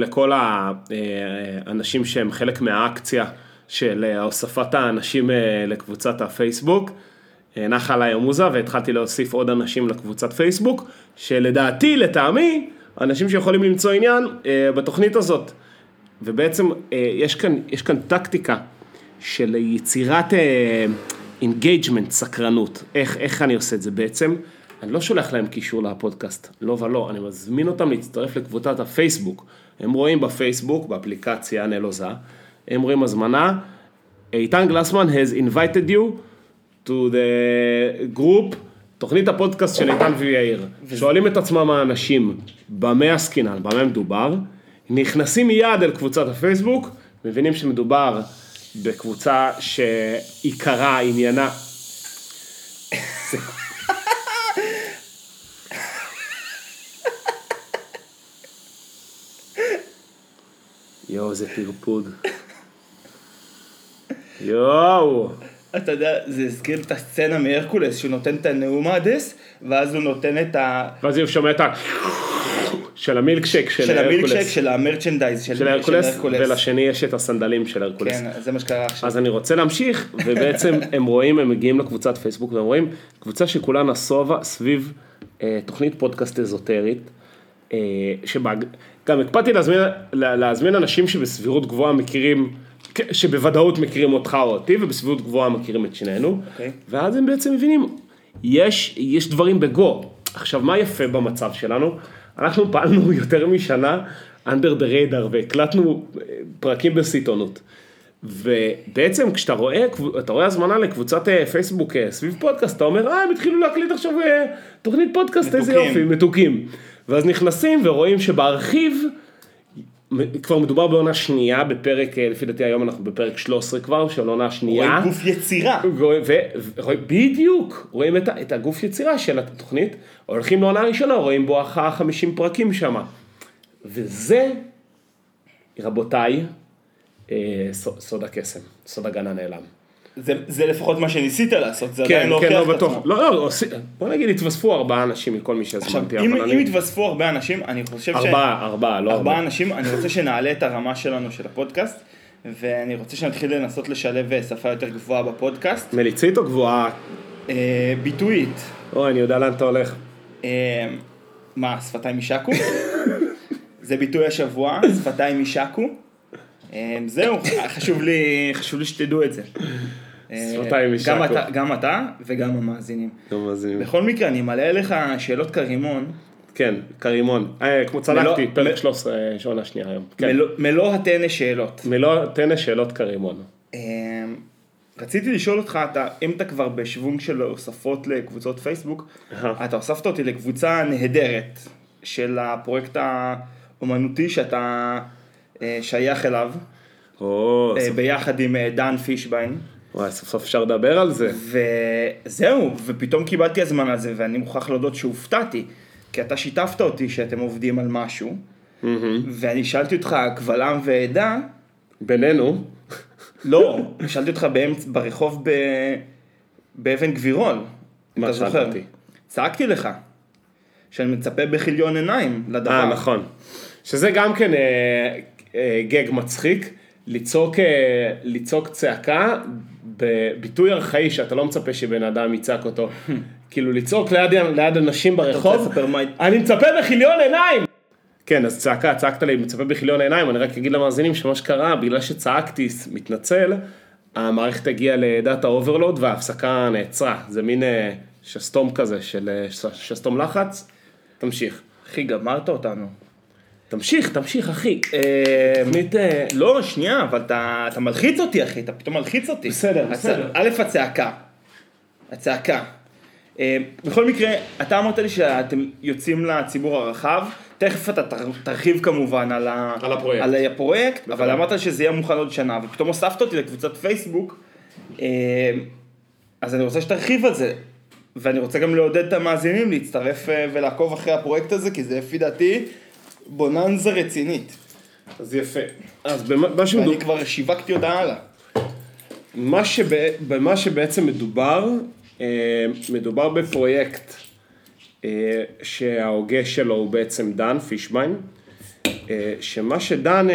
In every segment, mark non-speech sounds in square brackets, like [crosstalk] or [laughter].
לכל האנשים שהם חלק מהאקציה של אה, הוספת האנשים אה, לקבוצת הפייסבוק. אה, נחה עליי המוזה והתחלתי להוסיף עוד אנשים לקבוצת פייסבוק, שלדעתי, לטעמי, אנשים שיכולים למצוא עניין בתוכנית הזאת. ובעצם יש כאן, יש כאן טקטיקה של יצירת engagement, סקרנות. איך, איך אני עושה את זה בעצם? אני לא שולח להם קישור לפודקאסט, לא ולא, אני מזמין אותם להצטרף לקבוצת הפייסבוק. הם רואים בפייסבוק, באפליקציה נלוזה, הם רואים הזמנה, איתן גלסמן has invited you to the group, תוכנית הפודקאסט של איתן ויאיר. שואלים את עצמם האנשים, במה עסקינן, במה מדובר, נכנסים מיד אל קבוצת הפייסבוק, מבינים שמדובר בקבוצה שעיקרה, עניינה... יואו, זה פרפוד. יואו. אתה יודע, זה הזכיר את הסצנה מהרקולס, שהוא נותן את הנאום האדס, ואז הוא נותן את ה... ואז הוא שומע את ה... של המילקשק של, של המילקשק, של ה merchandise של, של הרקולס, ולשני יש את הסנדלים של הרקולס. כן, זה מה שקרה עכשיו. אז אני רוצה להמשיך, ובעצם [laughs] הם רואים, הם מגיעים לקבוצת פייסבוק, והם רואים קבוצה שכולה נסובה סביב אה, תוכנית פודקאסט אזוטרית, אה, שבה גם הקפדתי להזמין, להזמין אנשים שבסבירות גבוהה מכירים, שבוודאות מכירים אותך או אותי, ובסבירות גבוהה מכירים את שנינו, okay. אוקיי. ואז הם בעצם מבינים, יש, יש דברים בגו. עכשיו, מה יפה במצב שלנו? אנחנו פעלנו [laughs] יותר משנה under the radar והקלטנו אה, פרקים בסיטונות. ובעצם כשאתה רואה, אתה רואה הזמנה לקבוצת אה, פייסבוק אה, סביב פודקאסט, אתה אומר, אה, הם התחילו להקליט עכשיו תוכנית פודקאסט, מתוקים. איזה יופי, מתוקים. ואז נכנסים ורואים שבארכיב, כבר מדובר בעונה שנייה, בפרק, אה, לפי דעתי היום אנחנו בפרק 13 כבר, של עונה שנייה. רואים גוף יצירה. ו, ו, בדיוק, רואים את, את הגוף יצירה של התוכנית, הולכים לעונה הראשונה, רואים בואכה 50 פרקים שם. וזה, רבותיי, אה, סוד הקסם, סוד הגן הנעלם. זה, זה לפחות מה שניסית לעשות, זה כן, עדיין לא כן, הוכיח לא את עצמו. לא, לא, בוא נגיד התווספו ארבעה אנשים מכל מי שהזמנתי. עכשיו, אם, אם אני... התווספו הרבה אנשים, אני חושב ארבעה, ש... ארבעה, ארבעה, לא ארבעה אנשים, אני רוצה שנעלה את הרמה שלנו של הפודקאסט, ואני רוצה שנתחיל לנסות לשלב אה, שפה יותר גבוהה בפודקאסט. מליצית או גבוהה? אה, ביטויית. אוי, אני יודע לאן אתה הולך. אה, מה, שפתיים יישקו? זה ביטוי השבוע, שפתיים יישקו. אה, זהו, חשוב לי, חשוב לי שתדעו את זה. שפתיים יישקו. גם אתה, גם אתה וגם המאזינים. גם המאזינים. בכל מקרה, אני מעלה לך שאלות כרימון. כן, כרימון. אה, כמו צדקתי, פרק 13, שעונה שנייה היום. כן. מלוא הטנא שאלות. מלוא הטנא שאלות כרימון. אה, רציתי לשאול אותך, אתה, אם אתה כבר בשוונג של הוספות לקבוצות פייסבוק, אתה הוספת אותי לקבוצה נהדרת של הפרויקט האומנותי שאתה אה, שייך אליו, או, ביחד עם דן פישביין. וואי, סוף סוף אפשר לדבר על זה. וזהו, ופתאום קיבלתי הזמן על זה, ואני מוכרח להודות שהופתעתי, כי אתה שיתפת אותי שאתם עובדים על משהו, mm-hmm. ואני שאלתי אותך, קבלם ועדה... בינינו. לא, שאלתי אותך באמצע, ברחוב ב... באבן גבירול, אתה זוכר. צעקתי לך, שאני מצפה בכיליון עיניים לדבר. אה, נכון. שזה גם כן אה, אה, גג מצחיק, לצעוק, אה, לצעוק צעקה בביטוי ארכאי שאתה לא מצפה שבן אדם יצעק אותו, [laughs] כאילו לצעוק ליד, ליד אנשים ברחוב, אני מצפה בכיליון עיניים! כן, אז צעקה, צעקת לי, מצפה בכיליון עיניים, אני רק אגיד למאזינים שמה שקרה, בגלל שצעקתי, מתנצל, המערכת הגיעה ל data overload וההפסקה נעצרה, זה מין אה, שסתום כזה של אה, שסתום לחץ, תמשיך. אחי, גמרת אותנו. תמשיך, תמשיך, אחי. אה, תוכנית... אה, לא, שנייה, אבל אתה מלחיץ אותי, אחי, אתה פתאום מלחיץ אותי. בסדר, בסדר. א', הצעקה. הצעקה. אה, בכל מקרה, אתה אמרת לי שאתם יוצאים לציבור הרחב, תכף אתה תרחיב כמובן על, על הפרויקט, על הפרויקט אבל אמרת שזה יהיה מוכן עוד שנה, ופתאום הוספת אותי לקבוצת פייסבוק, אז אני רוצה שתרחיב על זה. ואני רוצה גם לעודד את המאזינים להצטרף ולעקוב אחרי הפרויקט הזה, כי זה לפי דעתי בוננזה רצינית. אז יפה. אז במה שמדובר... ואני כבר שיווקתי אותה הלאה. מה שבא, במה שבעצם מדובר, אה, מדובר בפרויקט אה, שההוגה שלו הוא בעצם דן פישביין, אה, שמה שדן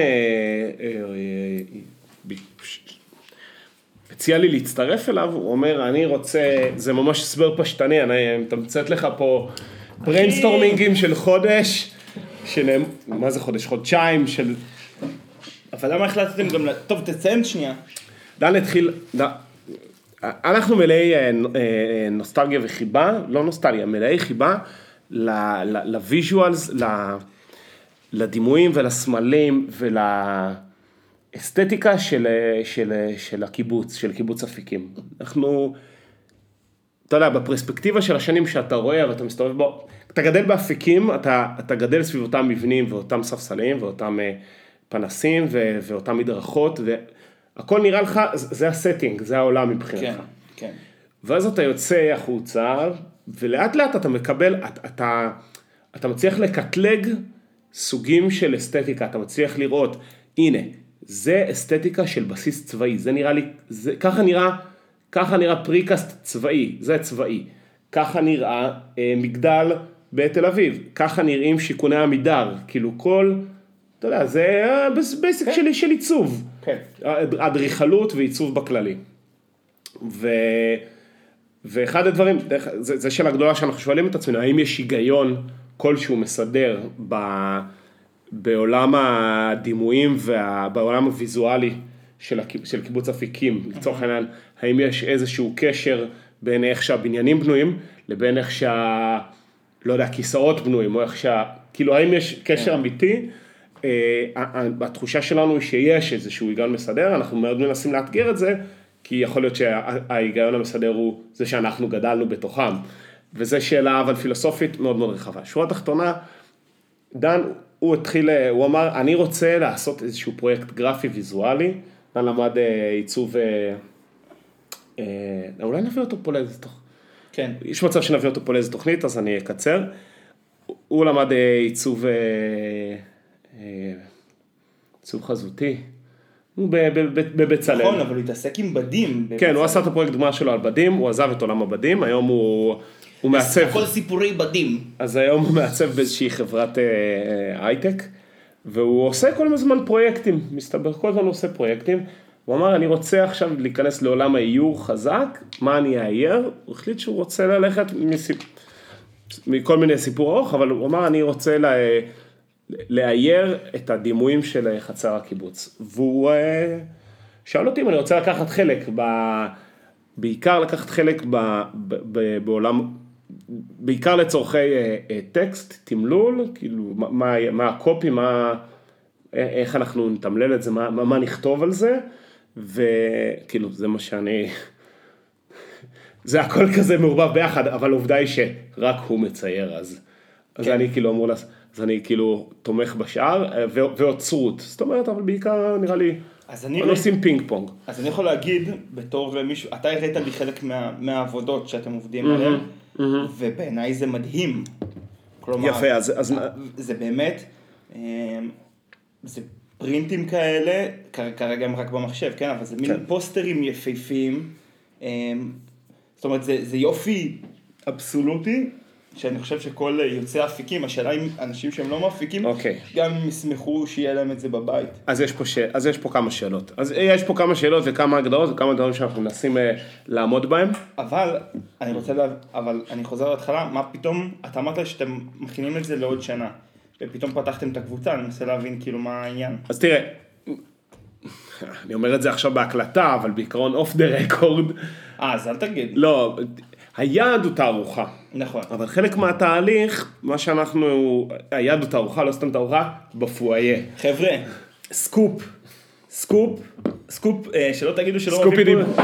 הציע לי להצטרף אליו, הוא אומר, אני רוצה, זה ממש הסבר פשטני, אני מתמצת לך פה בריינסטורמינגים של חודש, של, מה זה חודש? חודשיים של... אבל למה החלטתם גם, טוב תציין שנייה. דן התחיל, אנחנו מלאי אה, אה, נוסטלגיה וחיבה, לא נוסטלגיה, מלאי חיבה ל visuals, לדימויים ולסמלים ולאסתטיקה של, של, של הקיבוץ, של קיבוץ אפיקים. אנחנו, אתה יודע, בפרספקטיבה של השנים שאתה רואה ואתה מסתובב בו, אתה גדל באפיקים, אתה, אתה גדל סביב אותם מבנים ואותם ספסלים ואותם אה, פנסים ו, ואותם מדרכות. ו... הכל נראה לך, זה ה setting, זה העולם מבחינתך. כן, כן. ואז אתה יוצא החוצה, ולאט לאט אתה מקבל, אתה, אתה, אתה מצליח לקטלג סוגים של אסתטיקה, אתה מצליח לראות, הנה, זה אסתטיקה של בסיס צבאי, זה נראה לי, זה, ככה נראה, ככה נראה precast צבאי, זה צבאי. ככה נראה אה, מגדל בתל אביב, ככה נראים שיכוני עמידר, כאילו כל, אתה יודע, זה בייסיק כן. שלי של עיצוב. כן. אדריכלות ועיצוב בכללי. ו... ואחד הדברים, זה, זה שאלה גדולה שאנחנו שואלים את עצמנו, האם יש היגיון כלשהו מסדר ב, בעולם הדימויים ובעולם הוויזואלי של, של קיבוץ אפיקים, לצורך העניין, האם יש איזשהו קשר בין איך שהבניינים בנויים לבין איך שה... לא יודע, הכיסאות בנויים, או איך שה... כאילו, האם יש קשר כן. אמיתי? אה, התחושה שלנו היא שיש איזשהו היגיון מסדר, אנחנו מאוד מנסים לאתגר את זה, כי יכול להיות שההיגיון המסדר הוא זה שאנחנו גדלנו בתוכם, וזו שאלה אבל פילוסופית מאוד מאוד רחבה. שורה תחתונה, דן, הוא התחיל, הוא אמר, אני רוצה לעשות איזשהו פרויקט גרפי ויזואלי, דן למד אה, עיצוב, אה, אולי נביא אותו פה לאיזה תוכנית, כן. יש מצב שנביא אותו פה לאיזה תוכנית, אז אני אקצר. הוא למד עיצוב עיצוב חזותי. הוא בבצלאל. נכון, אבל הוא התעסק עם בדים. כן, הוא עשה את הפרויקט גמר שלו על בדים, הוא עזב את עולם הבדים, היום הוא... הוא מעצב... הכל סיפורי בדים. אז היום הוא מעצב באיזושהי חברת אה, אה, הייטק, והוא עושה כל הזמן פרויקטים, מסתבר, כל הזמן עושה פרויקטים. הוא אמר, אני רוצה עכשיו להיכנס לעולם האיור חזק, מה אני אאייר? הוא החליט שהוא רוצה ללכת מסיפ... מכל מיני סיפור ארוך, אבל הוא אמר, אני רוצה לה... לאייר את הדימויים של חצר הקיבוץ. והוא אה, שאל אותי אם אני רוצה לקחת חלק, ב... בעיקר לקחת חלק ב... ב... בעולם, בעיקר לצורכי אה, אה, טקסט, תמלול, כאילו מה, מה הקופי, מה, איך אנחנו נתמלל את זה, מה, מה נכתוב על זה, וכאילו זה מה שאני, [laughs] זה הכל כזה מעורבב ביחד, אבל עובדה היא שרק הוא מצייר אז. אז כן. אני כאילו אמור לעשות. אז אני כאילו תומך בשאר, אה, ואוצרות, זאת אומרת, אבל בעיקר נראה לי, אז אני עושים פינג פונג. אז אני יכול להגיד, בתור מישהו, אתה הראית לי חלק מה, מהעבודות שאתם עובדים עליהן, mm-hmm. ובעיניי זה מדהים. כלומר, יפה, אז... אז... זה באמת, אה, זה פרינטים כאלה, כרגע הם רק במחשב, כן, אבל זה מין כן. פוסטרים יפהפיים, אה, זאת אומרת, זה, זה יופי אבסולוטי, שאני חושב שכל יוצאי אפיקים, השאלה אם אנשים שהם לא מפיקים, okay. אוקיי. גם אם ישמחו שיהיה להם את זה בבית. אז יש, פה ש... אז יש פה כמה שאלות. אז יש פה כמה שאלות וכמה הגדרות וכמה דברים שאנחנו מנסים uh, לעמוד בהם. אבל, אני רוצה לה... אבל אני חוזר להתחלה, מה פתאום, אתה אמרת שאתם מכינים את זה לעוד שנה, ופתאום פתחתם את הקבוצה, אני מנסה להבין כאילו מה העניין. אז תראה, אני אומר את זה עכשיו בהקלטה, אבל בעיקרון off the record. אה, אז אל תגיד. לא, היעד הוא תערוכה. נכון. אבל חלק מהתהליך, מה שאנחנו, היעד הוא תערוכה, לא סתם תערוכה, בפואיה. חבר'ה, סקופ, סקופ, סקופ, אה, שלא תגידו שלא פה,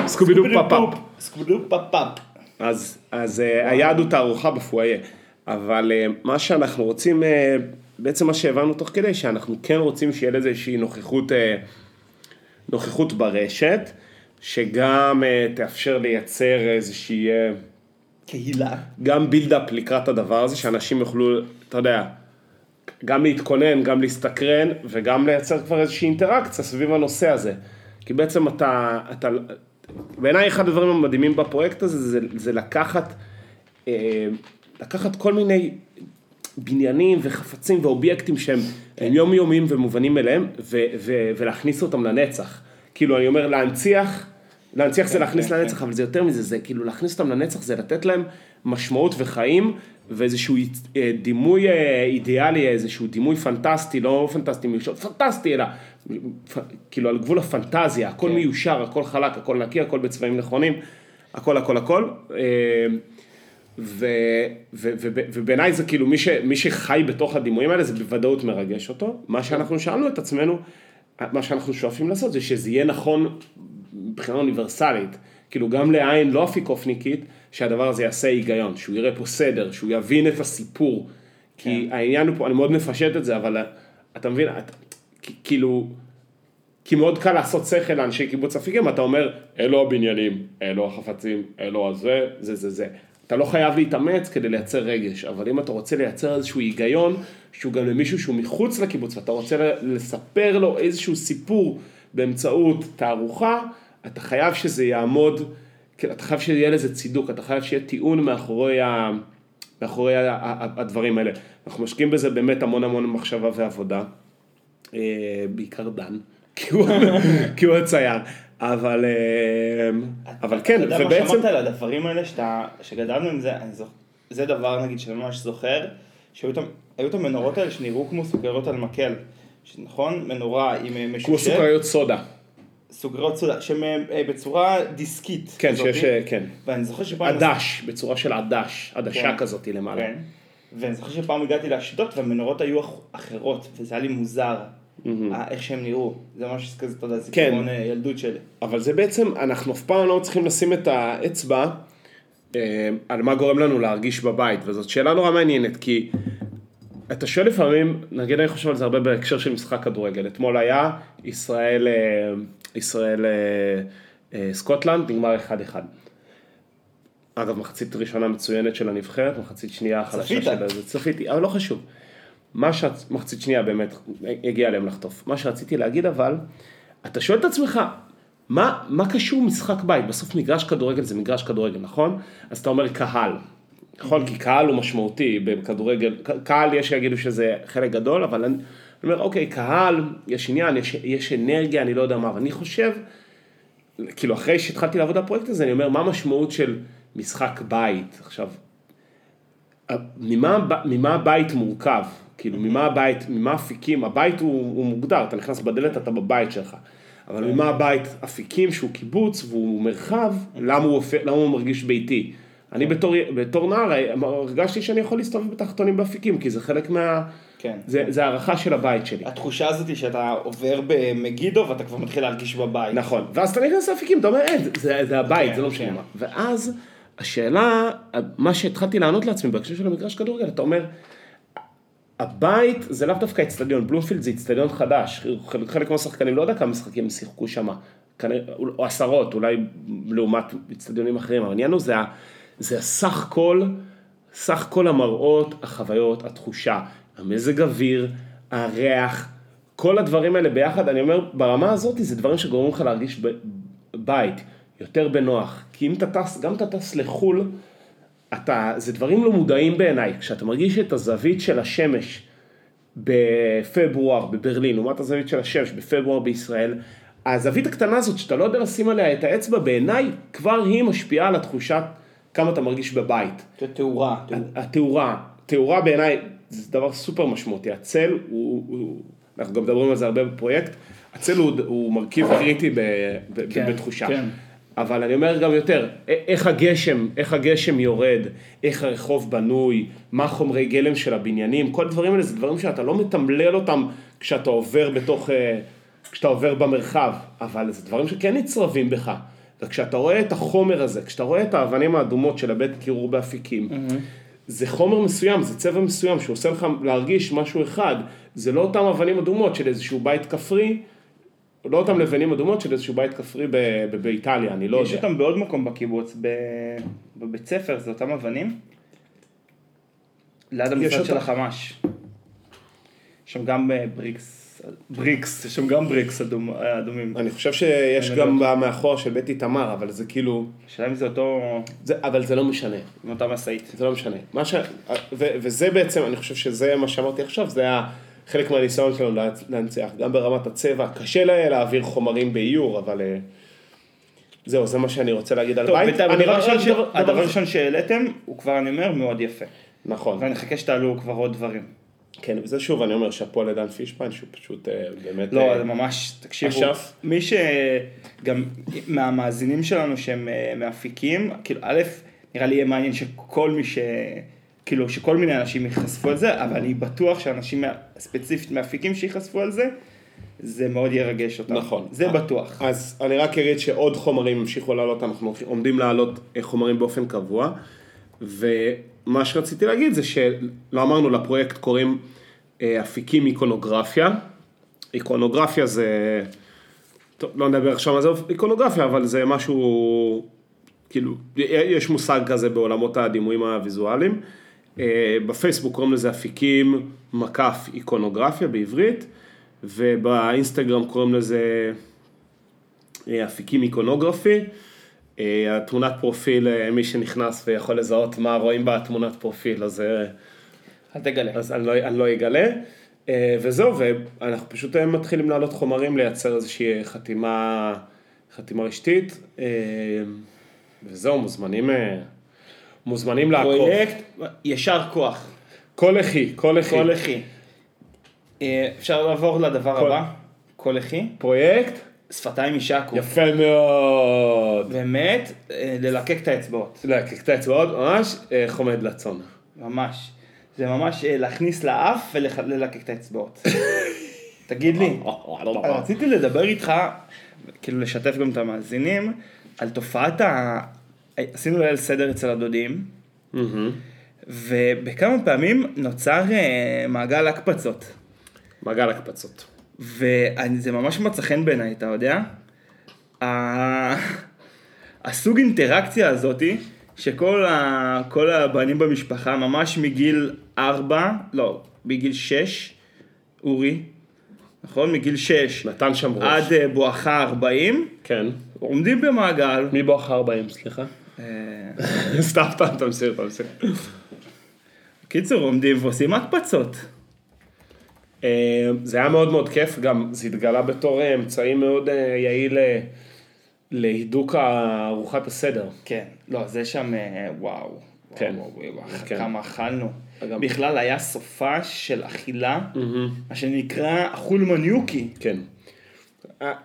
סקובידו פאפאפ. סקובידו פאפאפ. אז, אז אה, היעד הוא תערוכה בפואיה. אבל אה, מה שאנחנו רוצים, בעצם מה שהבנו תוך כדי, שאנחנו כן רוצים שיהיה לזה איזושהי נוכחות, נוכחות ברשת, שגם תאפשר לייצר איזושהי... קהילה. גם buildup לקראת הדבר הזה, שאנשים יוכלו, אתה יודע, גם להתכונן, גם להסתקרן, וגם לייצר כבר איזושהי אינטראקציה סביב הנושא הזה. כי בעצם אתה, אתה בעיניי אחד הדברים המדהימים בפרויקט הזה, זה, זה לקחת, אה, לקחת כל מיני בניינים וחפצים ואובייקטים שהם הם יומיומיים ומובנים אליהם, ו- ו- ולהכניס אותם לנצח. כאילו, אני אומר, להנציח, להנציח זה כן, להכניס כן, לנצח, אבל זה יותר מזה, זה כאילו להכניס אותם לנצח, זה לתת להם משמעות וחיים, ואיזשהו אה, דימוי אה, אידיאלי, איזשהו דימוי פנטסטי, לא פנטסטי מיושר, פנטסטי, אלא כאילו על גבול הפנטזיה, הכל כן. מיושר, הכל חלק, הכל נקי, הכל בצבעים נכונים, הכל הכל הכל. אה, ובעיניי זה כאילו מי, ש- מי שחי בתוך הדימויים האלה זה בוודאות מרגש אותו. מה שאנחנו שאלנו את עצמנו, מה שאנחנו שואפים לעשות זה שזה יהיה נכון מבחינה אוניברסלית, כאילו גם לעין לא אפיקופניקית, שהדבר הזה יעשה היגיון, שהוא יראה פה סדר, שהוא יבין את הסיפור. כי העניין הוא פה, אני מאוד מפשט את זה, אבל אתה מבין, את, כ- כאילו, כי מאוד קל לעשות שכל לאנשי קיבוץ אפיקים, אתה אומר, אלו הבניינים, אלו החפצים, אלו הזה, זה זה זה. אתה לא חייב להתאמץ כדי לייצר רגש, אבל אם אתה רוצה לייצר איזשהו היגיון, שהוא גם למישהו שהוא מחוץ לקיבוץ, ואתה רוצה לספר לו איזשהו סיפור באמצעות תערוכה, אתה חייב שזה יעמוד, כן, אתה חייב שיהיה לזה צידוק, אתה חייב שיהיה טיעון מאחורי, ה, מאחורי ה, ה, הדברים האלה. אנחנו משקיעים בזה באמת המון המון מחשבה ועבודה. אה, בעיקר דן, [laughs] כי הוא, הצייר, אבל, אה, אבל כן, אתה יודע מה ובעצם, שאמרת על הדברים האלה שאתה, שגדלנו עם זה, זוכ... זה דבר נגיד שאני ממש זוכר, שהיו את ה- המנורות האלה שנראו כמו סוכריות על מקל. נכון? מנורה עם אה, כמו סוכריות סודה, סוכריות סודה, שהן אה, בצורה דיסקית. כן, כזאתי. שיש, אה, כן, ואני זוכר שפעם... עדש, בצורה של עדש, עדשה כן. כזאת למעלה. כן. ואני זוכר שפעם הגעתי לאשדוד והמנורות היו אח- אחרות, וזה היה לי מוזר. אה, איך שהם נראו. זה ממש כזה, אתה יודע, כן. זיכרון אה, ילדות שלי. אבל זה בעצם, אנחנו אף פעם לא צריכים לשים את האצבע אה, על מה גורם לנו להרגיש בבית, וזאת שאלה נורא מעניינת, כי אתה שואל לפעמים, נגיד אני חושב על זה הרבה בהקשר של משחק כדורגל, אתמול היה ישראל, אה, ישראל אה, אה, סקוטלנד, נגמר 1-1. אגב, מחצית ראשונה מצוינת של הנבחרת, מחצית שנייה חלשה? של זה, צפיתי, אבל לא חשוב. מה שמחצית שנייה באמת הגיע להם לחטוף. מה שרציתי להגיד אבל, אתה שואל את עצמך, מה, מה קשור משחק בית? בסוף מגרש כדורגל זה מגרש כדורגל, נכון? אז אתה אומר קהל. נכון? כי קהל הוא משמעותי בכדורגל, קהל יש שיגידו שזה חלק גדול, אבל אני, אני אומר, אוקיי, קהל, יש עניין, יש, יש אנרגיה, אני לא יודע מה, אבל אני חושב, כאילו אחרי שהתחלתי לעבוד על הפרויקט הזה, אני אומר, מה המשמעות של משחק בית? עכשיו, ממה, ממה הבית מורכב? כאילו, ממה הבית, ממה אפיקים, הבית הוא, הוא מוגדר, אתה נכנס בדלת, אתה בבית שלך. אבל ממה הבית אפיקים שהוא קיבוץ והוא מרחב, למה הוא, למה הוא מרגיש ביתי? אני בתור, בתור נער הרגשתי שאני יכול להסתובב בתחתונים באפיקים, כי זה חלק מה... כן. זה, זה הערכה של הבית שלי. התחושה הזאת היא שאתה עובר במגידו ואתה כבר מתחיל להרגיש בבית. נכון, ואז אתה נכנס לאפיקים, אתה אומר, אין, זה, זה הבית, כן, זה לא משנה כן. מה. ואז השאלה, מה שהתחלתי לענות לעצמי בהקשר של המגרש כדורגל, אתה אומר, הבית זה לאו דווקא אצטדיון, בלומפילד זה אצטדיון חדש, חלק, מהשחקנים, לא יודע כמה משחקים שיחקו שם, או עשרות, אולי לעומת אצטדיונים אחרים, העניין הוא זה, זה הסך כל, סך כל המראות, החוויות, התחושה, המזג אוויר, הריח, כל הדברים האלה ביחד, אני אומר, ברמה הזאת זה דברים שגורמים לך להרגיש בית, יותר בנוח, כי אם אתה טס, גם אתה טס לחו"ל, אתה, זה דברים לא מודעים בעיניי, כשאתה מרגיש את הזווית של השמש בפברואר בברלין, לעומת הזווית של השמש בפברואר בישראל, הזווית הקטנה הזאת שאתה לא יודע לשים עליה את האצבע, בעיניי כבר היא משפיעה על התחושה כמה אתה מרגיש בבית. תאורה. התאורה, תאורה בעיניי זה דבר סופר משמעותי, הצל הוא, הוא אנחנו גם מדברים על זה הרבה בפרויקט, הצל הוא, הוא מרכיב קריטי ב, ב, כן, בתחושה. כן. אבל אני אומר גם יותר, איך הגשם, איך הגשם יורד, איך הרחוב בנוי, מה חומרי גלם של הבניינים, כל הדברים האלה זה דברים שאתה לא מתמלל אותם כשאתה עובר בתוך, אה, כשאתה עובר במרחב, אבל זה דברים שכן נצרבים בך. וכשאתה רואה את החומר הזה, כשאתה רואה את האבנים האדומות של הבית קירור באפיקים, זה חומר מסוים, זה צבע מסוים שעושה לך להרגיש משהו אחד, זה לא אותם אבנים אדומות של איזשהו בית כפרי, לא אותם לבנים אדומות של איזשהו בית כפרי ב- ב- באיטליה, אני לא יש יודע. אותם בעוד מקום בקיבוץ, ב- בבית ספר, זה אותם אבנים? ליד המשרד. של החמ"ש. שם גם אה, בריקס, בריקס, יש שם גם בריקס אדום, אדומים. אני חושב שיש גם מאחור של בית איתמר, אבל זה כאילו... השאלה אם זה אותו... זה, אבל זה לא משנה. עם אותה משאית. זה לא משנה. מה ש... ו, וזה בעצם, אני חושב שזה מה שאמרתי עכשיו, זה היה חלק מהניסיון שלנו לה- להנציח, גם ברמת הצבע. קשה לה- להעביר חומרים באיור, אבל... אה, זהו, זה מה שאני רוצה להגיד על טוב, בית. בינתיים, אני הדבר הראשון שהעליתם, הוא כבר, אני אומר, מאוד יפה. נכון. ואני אחכה שתעלו כבר עוד דברים. כן, וזה שוב, אני אומר, שאפו לדן פישפיין, שהוא פשוט אה, באמת... לא, אה, זה ממש, תקשיבו, אשף? מי שגם מהמאזינים שלנו שהם אה, מאפיקים, כאילו א', נראה לי יהיה מעניין שכל מי ש... כאילו שכל מיני אנשים ייחשפו על זה, אבל אני בטוח שאנשים ספציפית מאפיקים שייחשפו על זה, זה מאוד ירגש אותם. נכון. זה בטוח. אז אני רק אגיד שעוד חומרים המשיכו לעלות, אנחנו עומדים לעלות חומרים באופן קבוע, ומה שרציתי להגיד זה שלא אמרנו לפרויקט קוראים אה, אפיקים איקונוגרפיה. איקונוגרפיה זה, טוב, לא נדבר עכשיו על זה איקונוגרפיה, אבל זה משהו, כאילו, יש מושג כזה בעולמות הדימויים הוויזואליים. אה, בפייסבוק קוראים לזה אפיקים מקף איקונוגרפיה בעברית, ובאינסטגרם קוראים לזה אה, אפיקים איקונוגרפי. אה, התמונת פרופיל, אה, מי שנכנס ויכול לזהות מה רואים בתמונת פרופיל, אז, אה, אל תגלה. אז אני, לא, אני לא אגלה. וזהו, ואנחנו פשוט מתחילים להעלות חומרים, לייצר איזושהי חתימה, חתימה רשתית. וזהו, מוזמנים, מוזמנים לעקוב. פרויקט, ישר כוח. כל אחי, כל אחי. כל אחי. אפשר לעבור לדבר כל- הבא? כל אחי. פרויקט? שפתיים יישקו. יפה מאוד. באמת, אה, ללקק את האצבעות. להקק את האצבעות, ממש אה, חומד לצון. ממש. זה ממש אה, להכניס לאף וללקק את האצבעות. [laughs] תגיד לי, [laughs] רציתי לדבר איתך, כאילו לשתף גם את המאזינים, על תופעת ה... עשינו ליל סדר אצל הדודים. ובכמה פעמים נוצר מעגל הקפצות. מעגל הקפצות. וזה ממש מצא חן בעיניי, אתה יודע? הסוג אינטראקציה הזאתי, שכל ה... הבנים במשפחה, ממש מגיל 4, לא, מגיל 6, אורי, נכון? מגיל 6 נתן שם ראש. עד אה, בואכה 40, כן. עומדים במעגל. מי בואכה 40, סליחה? אה, [laughs] סתם, סתם, תמשיך, תמשיך. קיצור, עומדים ועושים הקפצות. אה, זה היה מאוד מאוד כיף, גם זה התגלה בתור אה, אמצעי מאוד אה, יעיל אה, להידוק ארוחת הסדר. כן, לא, זה שם, וואו. כן. וואו, וואו, וואו, כן. כמה אכלנו. גם- בכלל היה סופה של אכילה, מה שנקרא אכול מניוקי. כן.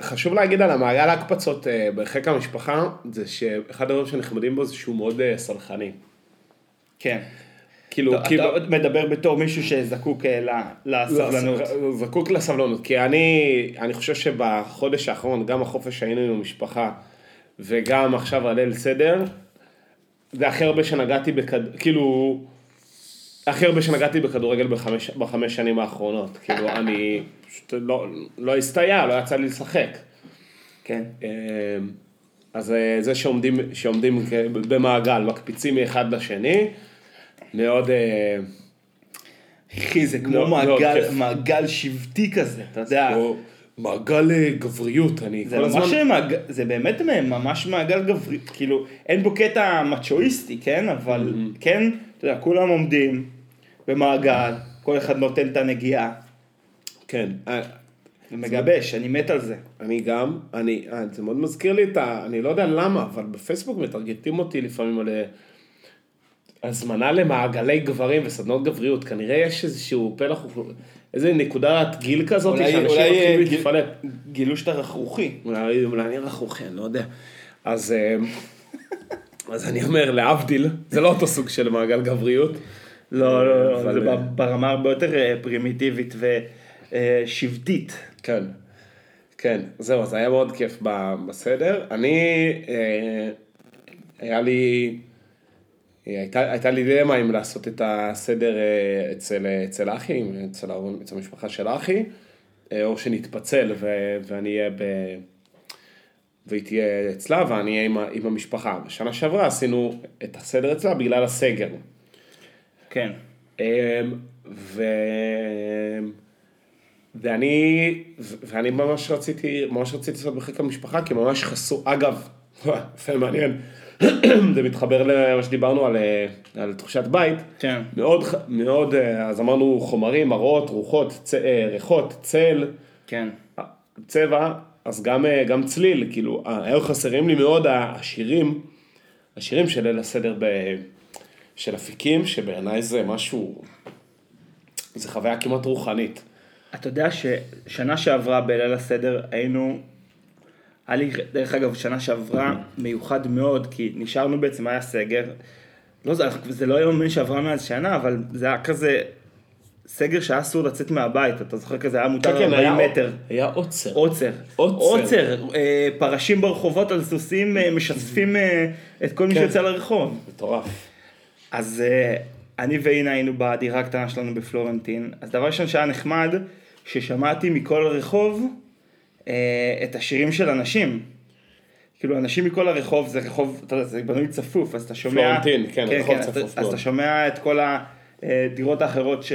חשוב להגיד על המעגל ההקפצות בחיק המשפחה, זה שאחד הדברים שנחמדים בו זה שהוא מאוד סלחני. כן. כאילו, אתה- כאילו, אתה מדבר בתור מישהו שזקוק אה, לסבלנות. זקוק לסבלנות, כי אני, אני חושב שבחודש האחרון, גם החופש שהיינו עם המשפחה, וגם עכשיו הליל סדר, זה הכי הרבה שנגעתי בכד... כאילו, הכי הרבה שנגעתי בכדורגל בחמש, בחמש שנים האחרונות. כאילו, [laughs] אני פשוט לא, לא הסתייע, לא יצא לי לשחק. כן. אה, אז אה, זה שעומדים, שעומדים במעגל, מקפיצים מאחד לשני, מאוד... אה, אחי, זה כמו לא, לא, מעגל- שבטי כזה, אתה יודע. מעגל אה, גבריות, אני כל הזמן... זה באמת ממש מעגל גברי, כאילו, אין בו קטע מצ'ואיסטי, כן? אבל כן, אתה יודע, כולם עומדים במעגל, כל אחד נותן את הנגיעה, כן, אה, ומגבש, אני מת על זה. אני גם, אני, זה מאוד מזכיר לי את ה... אני לא יודע למה, אבל בפייסבוק מטרגטים אותי לפעמים על הזמנה למעגלי גברים וסדנות גבריות. כנראה יש איזשהו פלח, איזה נקודת גיל כזאת, אולי- שאנשים אה, מתחילים גיל- להתפלט. גילו שאתה רכרוכי. אולי, אולי אני רכרוכי, אני לא יודע. אז, אה, אז אני אומר, להבדיל, זה לא אותו סוג של מעגל גבריות. לא, לא, לא, זה אה, ברמה הרבה יותר אה, פרימיטיבית ושבטית. כן, כן, זהו, אז היה מאוד כיף בסדר. אני, אה, היה לי, אה, הייתה, הייתה לי דילמה אם לעשות את הסדר אה, אצל, אצל אחי, אצל, אצל המשפחה של אחי, אה, או שנתפצל ו, ואני אהיה ב... והיא תהיה אצלה ואני אהיה עם, עם המשפחה. בשנה שעברה עשינו את הסדר אצלה בגלל הסגר. כן. אמ, ו... ואני, ואני ממש רציתי, ממש רציתי לעשות בחיק המשפחה, כי ממש חסו, אגב, יפה מעניין, זה מתחבר למה שדיברנו על, אה, על תחושת בית, כן. מאוד, מאוד, אה, אז אמרנו חומרים, מראות, רוחות, צ, אה, ריחות, צל, כן. צבע, אז גם, גם צליל, כאילו, היו חסרים לי מאוד השירים, השירים של ליל הסדר ב, של אפיקים, שבעיניי זה משהו, זה חוויה כמעט רוחנית. אתה יודע ששנה שעברה בליל הסדר היינו, היה לי דרך אגב שנה שעברה מיוחד מאוד כי נשארנו בעצם היה סגר, לא זה, זה לא יום שעברה מאז שנה אבל זה היה כזה סגר שהיה אסור לצאת מהבית אתה זוכר כזה היה מותר 40 כן, היה, מטר. היה עוצר. עוצר, עוצר. עוצר, אה, פרשים ברחובות על סוסים אה, משתפים אה, את כל מי כן. שיוצא לרחוב. מטורף. אז אה, אני ואינה היינו בדירה הקטנה שלנו בפלורנטין, אז דבר ראשון שהיה נחמד, ששמעתי מכל הרחוב את השירים של אנשים. כאילו אנשים מכל הרחוב זה רחוב, אתה יודע, זה בנוי צפוף, אז אתה שומע... פלורנטין, כן, רחוב אז, צפוף אז מאוד. אתה שומע את כל הדירות האחרות ש...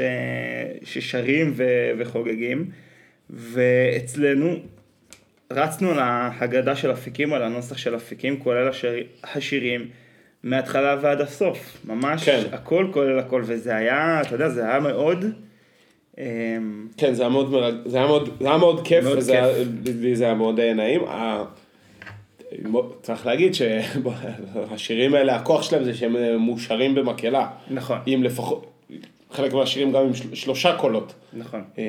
ששרים ו... וחוגגים, ואצלנו רצנו על ההגדה של אפיקים, על הנוסח של אפיקים, כולל השיר... השירים, מההתחלה ועד הסוף. ממש כן. הכל כולל הכל, וזה היה, אתה יודע, זה היה מאוד... אמ, כן, זה היה מאוד, מרג... זה היה מאוד, זה היה מאוד כיף, מאוד וזה כיף. היה, זה היה מאוד אה, נעים. צריך להגיד שהשירים [laughs] האלה, הכוח שלהם זה שהם אה, מאושרים במקהלה. נכון, עם לפחות, חלק מהשירים גם עם של- שלושה קולות. נכון. אה,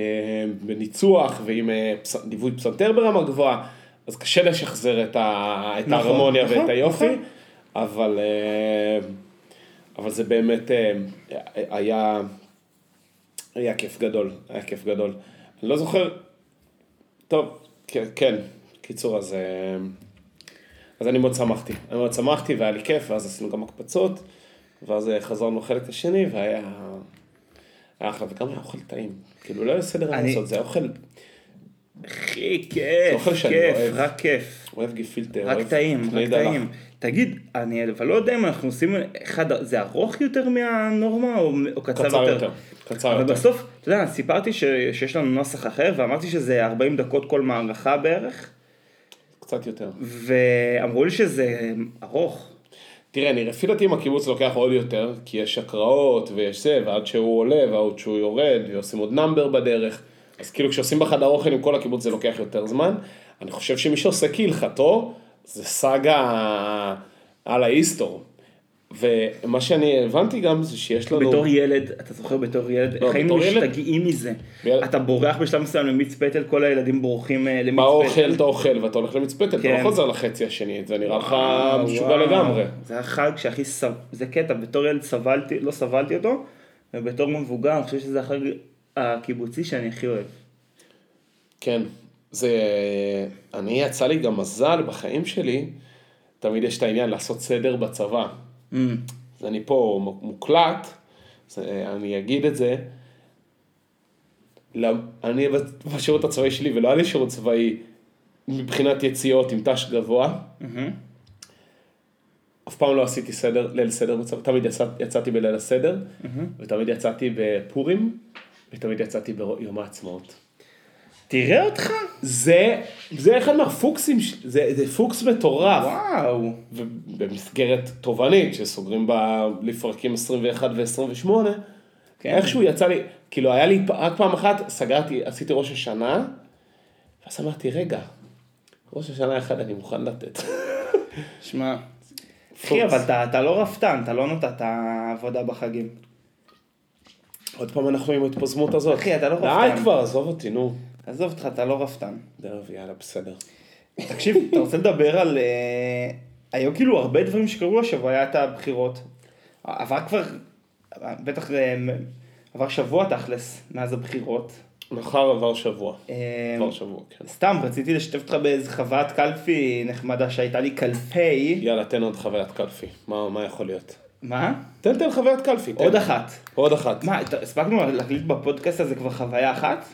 בניצוח ועם פס... ליווי פסנתר ברמה גבוהה, אז קשה לשחזר את, ה... את נכון, ההרמוניה נכון, ואת היופי, נכון. אבל, אבל זה באמת היה, היה כיף גדול, היה כיף גדול. אני לא זוכר, טוב, כן, כן, קיצור, אז, אה, אז אני מאוד שמחתי, אני מאוד שמחתי והיה לי כיף, ואז עשינו גם הקפצות, ואז אה, חזרנו לחלק השני, והיה... היה אחלה, וגם היה אוכל טעים. כאילו, לא היה סדר אני- לעשות, זה אוכל, הכי כיף, כיף. רק כיף. אוהב גפילטר, רק טעים, רק. טעים. תגיד, אני אבל לא יודע אם אנחנו עושים אחד, זה ארוך יותר מהנורמה או, או קצר, קצר יותר? יותר, קצר אבל יותר. בסוף, אתה יודע, סיפרתי ש, שיש לנו נוסח אחר ואמרתי שזה 40 דקות כל מערכה בערך, קצת יותר. ואמרו לי שזה ארוך. תראה, אני לפי דעתי עם הקיבוץ לוקח עוד יותר, כי יש הקראות ויש זה, ועד שהוא עולה ועד שהוא יורד, ועושים עוד נאמבר בדרך. אז כאילו כשעושים בחדר אוכל עם כל הקיבוץ זה לוקח יותר זמן. אני חושב שמי שעושה כהלכתו, זה סאגה על ההיסטור. ומה שאני הבנתי גם זה שיש לנו... בתור ילד, אתה זוכר בתור ילד, לא, איך היינו בתור ילד- משתגעים מזה. ילד- אתה בורח בשלב מסוים למיץ פטל, כל הילדים בורחים אה, למיץ פטל. אתה אוכל ואתה הולך למצפתת, אתה כן. לא חוזר לחצי השני, זה נראה לך משוגע. לגמרי. זה החג שהכי סב... זה קטע, בתור ילד סבלתי, לא סבלתי אותו, ובתור מבוגר אני חושב שזה החג הקיבוצי שאני הכי אוהב. כן, זה... אני יצא לי גם מזל בחיים שלי, תמיד יש את העניין לעשות סדר בצבא. אז אני פה מוקלט, אז אני אגיד את זה. אני בשירות הצבאי שלי, ולא היה לי שירות צבאי מבחינת יציאות עם ת"ש גבוה. אף פעם לא עשיתי סדר, ליל סדר בצבא, תמיד יצא, יצאתי בליל הסדר, ותמיד יצאתי בפורים, ותמיד יצאתי ביום העצמאות. תראה אותך, זה, זה אחד מהפוקסים, זה, זה פוקס מטורף. וואו. ובמסגרת תובענית, שסוגרים בה לפרקים 21 ו-28, כן. איכשהו יצא לי, כאילו היה לי רק פעם אחת, סגרתי, עשיתי ראש השנה, ואז אמרתי, רגע, ראש השנה אחד אני מוכן לתת. שמע, אחי. אבל אתה, אתה לא רפתן, אתה לא נתת עבודה בחגים. עוד פעם אנחנו עם ההתפזמות הזאת. אחי, אתה לא די רפתן. כבר, עזוב אותי, נו. עזוב אותך, אתה לא רפתן. דרב, יאללה, בסדר. תקשיב, אתה רוצה לדבר על... אה, היו כאילו הרבה דברים שקרו השבוע, היה את הבחירות. עבר כבר, בטח אה, עבר שבוע תכלס, מאז הבחירות. מחר עבר שבוע. אה, עבר שבוע, כן. סתם, רציתי לשתף אותך באיזה חוויית קלפי נחמדה שהייתה לי קלפי. יאללה, תן עוד חוויית קלפי. מה, מה יכול להיות? מה? תן, תן חוויית קלפי. תן. עוד אחת. עוד אחת. מה, הספקנו להקליט בפודקאסט הזה כבר חוויה אחת?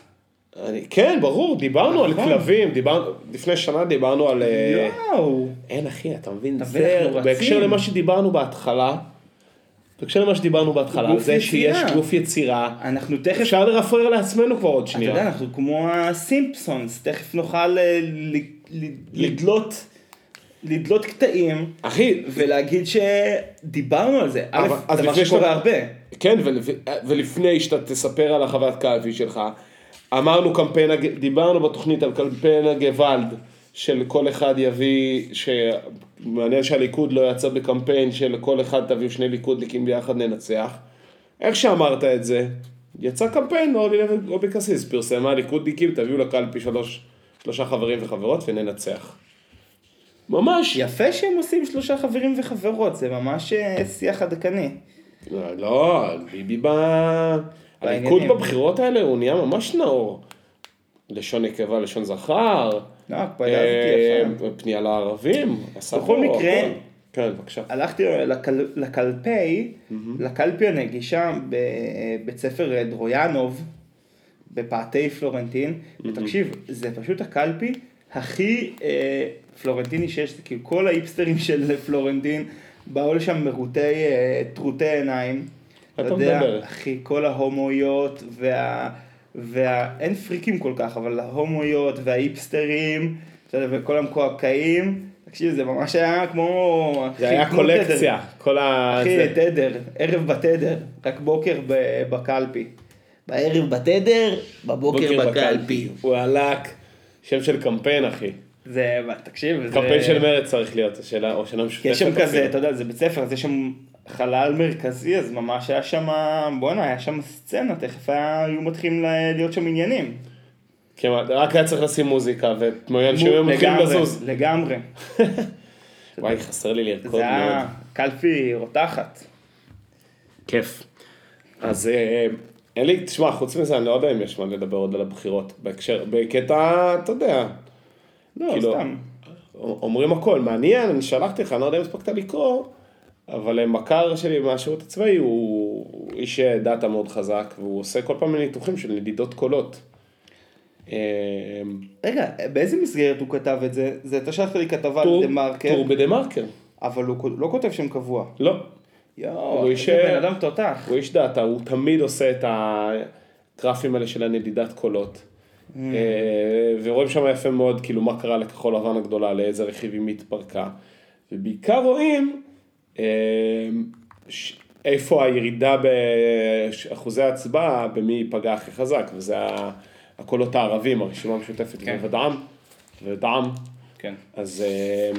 אני, כן, ברור, דיברנו על נכון. כלבים, דיברנו, לפני שנה דיברנו על... אה, יואו. אין אחי, אתה מבין, אתה זה אנחנו בהקשר. למה שדיברנו בהתחלה, בקשר למה שדיברנו בהתחלה, זה שיש יצירה. גוף יצירה, אנחנו תכף, אפשר לרפרר לעצמנו כבר עוד אתה שנייה. יודע, אנחנו כמו הסימפסונס, תכף נוכל אה, ל- ל- לדלות, לדלות קטעים אחי, ולהגיד שדיברנו על זה. א', דבר שקורה הרבה. כן, ול- ולפני שאתה תספר על החוויית קלפי שלך, אמרנו קמפיין, דיברנו בתוכנית על קמפיין הגוואלד, של כל אחד יביא, שמעניין שהליכוד לא יצא בקמפיין של כל אחד תביאו שני ליכודניקים ביחד ננצח. איך שאמרת את זה, יצא קמפיין, אורלי לוי אבקסיס פרסמה ליכודניקים, תביאו לקלפי שלוש, שלושה חברים וחברות וננצח. ממש. יפה שהם עושים שלושה חברים וחברות, זה ממש אה, שיח עדכני. לא, ביבי ב... הליכוד. בבחירות האלה הוא נהיה ממש נאור. לשון נקבה, לשון זכר. לא, אה. פנייה לערבים. בכל מקרה-. כן, בבקשה. הלכתי לקל, לקלפי, לקלפי הנגישה בבית ספר אה, דרויאנוב, בפאתי פלורנטין, ותקשיב, זה פשוט הקלפי הכי אה, פלורנטיני שיש, כאילו כל האיפסטרים של פלורנטין באו לשם מרוטי, אה, טרוטי עיניים. אתה מדבר? אחי, כל ההומואיות וה... וה... אין פריקים כל כך, אבל ההומואיות יודע, וכל המקועקעים, תקשיב, זה ממש היה כמו... זה אחי, היה קולקציה. תדר. כל ה... אחי, זה. תדר, ערב בתדר, רק בוקר ב- בקלפי. בערב בתדר, בבוקר בקלפי. וואלאק. שם של קמפיין, אחי. זה, תקשיב, זה... קמפיין של מרץ צריך להיות, השאלה, או שאלה משותפת. יש שם כזה. אתה יודע, זה בית ספר, אז יש שם חלל מרכזי, אז ממש היה שם, בואנה, היה שם סצנה, תכף היו מתחילים להיות שם עניינים. כן, רק היה צריך לשים מוזיקה, ואנשים היו מתחילים לזוז. לגמרי. [laughs] וואי, חסר לי לרקוד זה מאוד. היה קלפי רותחת. כיף. אז אה, אין לי, תשמע, חוץ מזה, אני לא יודע אם יש מה לדבר עוד על הבחירות. בהקשר, בקטע, אתה יודע, לא, כאילו, סתם. אומרים הכל, מעניין, אני שלחתי לך, אני לא יודע אם הספקת לקרוא, אבל מכר שלי מהשירות הצבאי הוא איש data מאוד חזק, והוא עושה כל פעם ניתוחים של נדידות קולות. אה, רגע, באיזה מסגרת הוא כתב את זה? זה אתה שלחת לי כתבה על דה מרקר, טור בדה מרקר. אבל הוא לא כותב שם קבוע. לא, יואו, איזה בן אדם תותח. הוא איש data, הוא תמיד עושה את הגרפים האלה של הנדידת קולות. Mm. אה, ורואים שם יפה מאוד, כאילו, מה קרה לכחול לבן הגדולה, לאיזה רכיבים היא התפרקה. ובעיקר רואים איפה הירידה באחוזי ההצבעה, במי ייפגע הכי חזק, וזה הקולות הערבים, הרשימה המשותפת, כן. ודעם, ודעם. כן. אז אה,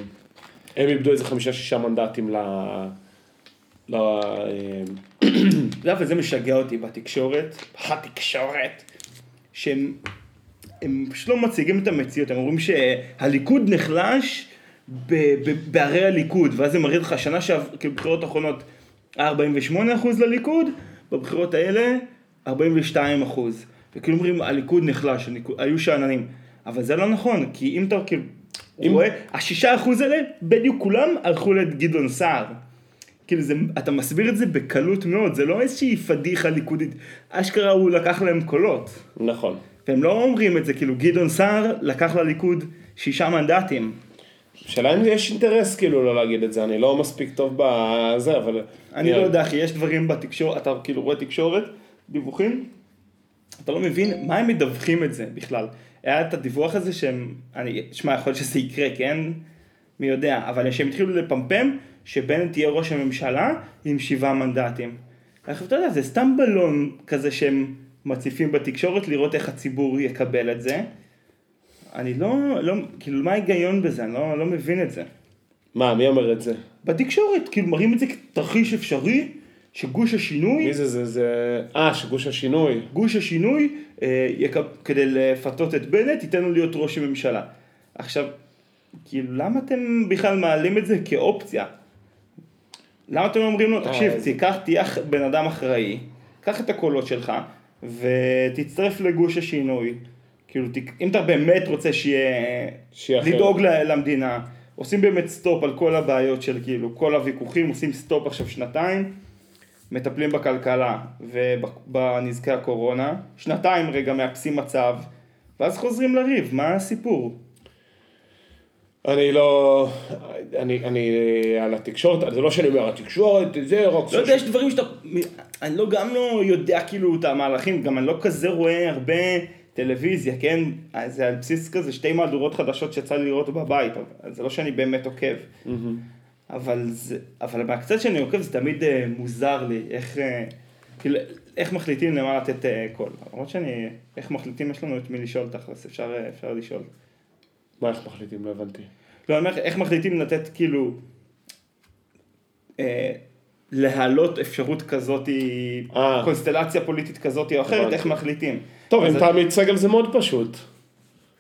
הם איבדו איזה חמישה-שישה מנדטים ל... ל... אתה יודע, וזה משגע אותי בתקשורת, התקשורת, שהם הם פשוט לא מציגים את המציאות, הם אומרים שהליכוד נחלש בערי הליכוד, ואז זה מראה לך שנה שעברה, כאילו בבחירות האחרונות היה 48% לליכוד, בבחירות האלה 42%. וכאילו אומרים הליכוד נחלש, הליכוד, היו שאננים, אבל זה לא נכון, כי אם אתה כאילו אם- רואה, השישה אחוז האלה, בדיוק כולם הלכו לגדעון סער. כאילו זה, אתה מסביר את זה בקלות מאוד, זה לא איזושהי פדיחה ליכודית, אשכרה הוא לקח להם קולות. נכון. והם לא אומרים את זה, כאילו גדעון סער לקח לליכוד שישה מנדטים. השאלה אם יש אינטרס כאילו לא להגיד את זה, אני לא מספיק טוב בזה, אבל... אני לא יודע, כי יש דברים בתקשורת, אתה כאילו רואה תקשורת, דיווחים, אתה לא מבין מה הם מדווחים את זה בכלל. היה את הדיווח הזה שהם, אני, שמע, יכול להיות שזה יקרה, כן? מי יודע, אבל שהם התחילו לפמפם שבנט יהיה ראש הממשלה עם שבעה מנדטים. עכשיו אתה יודע, זה סתם בלון כזה שהם מציפים בתקשורת לראות איך הציבור יקבל את זה. אני לא, לא, כאילו מה ההיגיון בזה? אני לא, לא מבין את זה. מה, מי אומר את זה? בתקשורת, כאילו מראים את זה כתרחיש אפשרי, שגוש השינוי, מי זה זה? זה... אה, שגוש השינוי. גוש השינוי, אה, יקב, כדי לפתות את בנט, ייתן לו להיות ראש הממשלה. עכשיו, כאילו, למה אתם בכלל מעלים את זה כאופציה? למה אתם אומרים לו, תקשיב, אז- תיקח, תהיה בן אדם אחראי, קח את הקולות שלך, ותצטרף לגוש השינוי. כאילו, תק- אם אתה באמת רוצה שיהיה. לדאוג למדינה, עושים באמת סטופ על כל הבעיות של כאילו, כל הוויכוחים, עושים סטופ עכשיו שנתיים, מטפלים בכלכלה ובנזקי הקורונה, שנתיים רגע מאפסים מצב, ואז חוזרים לריב, מה הסיפור? אני לא, אני, אני על התקשורת, זה לא שאני אומר התקשורת, זה רק... לא יודע, יש דברים שאתה, אני לא, גם לא יודע כאילו את המהלכים, גם אני לא כזה רואה הרבה טלוויזיה, כן? זה על בסיס כזה שתי מהדורות חדשות שיצא לי לראות בבית, אבל זה לא שאני באמת עוקב. אבל זה, אבל מהקצת שאני עוקב זה תמיד אה, מוזר לי, איך, אה, כאילו, איך מחליטים למה לתת אה, קול. למרות שאני, איך מחליטים, יש לנו את מי לשאול תכלס, אפשר, אה, אפשר לשאול. מה איך מחליטים? לא הבנתי. לא, אני אומר, איך מחליטים לתת כאילו, אה, להעלות אפשרות כזאת, אה. קונסטלציה פוליטית כזאת או אחרת. איך מחליטים. טוב, אם אתה עמית סגל זה מאוד פשוט.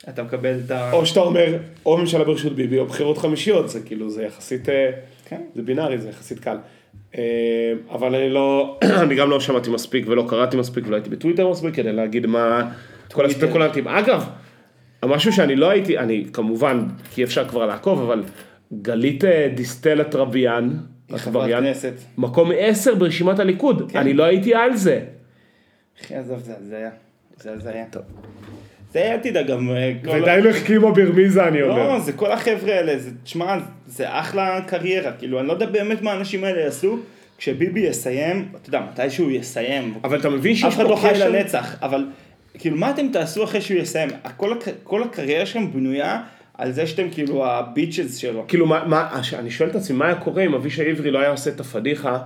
אתה מקבל את ה... או שאתה אומר, או ממשלה בראשות ביבי, או בחירות חמישיות, זה כאילו, זה יחסית, אה, כן. זה בינארי, זה יחסית קל. אה, אבל אני לא, [clears throat] אני גם לא שמעתי מספיק ולא קראתי מספיק ולא הייתי בטוויטר מספיק כדי להגיד מה, כל טוויטר. הספקולנטים. אגב, משהו שאני לא הייתי, אני כמובן, כי אפשר כבר לעקוב, אבל גלית אה, דיסטל אטרביאן, היא חברת כנסת. מקום 10 ברשימת הליכוד, כן. אני לא הייתי על זה. אחי, עזוב, זה הזיה. זה הזיה. טוב. זה, אל תדע, גם... אה, ודי לחכימו ברמיזה, אני אומר. לא, זה כל החבר'ה האלה, זה, תשמע, זה אחלה קריירה, כאילו, אני לא יודע באמת מה האנשים האלה יעשו, כשביבי יסיים, אתה יודע, מתי שהוא יסיים, אבל אתה מבין שיש אף אחד פה לא חי קשר? לנצח, אבל כאילו, מה אתם תעשו אחרי שהוא יסיים? כל, הק... כל הקריירה שלכם בנויה על זה שאתם כאילו הביצ'ס שלו. כאילו, מה, מה, אני שואל את עצמי, מה היה קורה אם אבישי עברי לא היה עושה את הפדיחה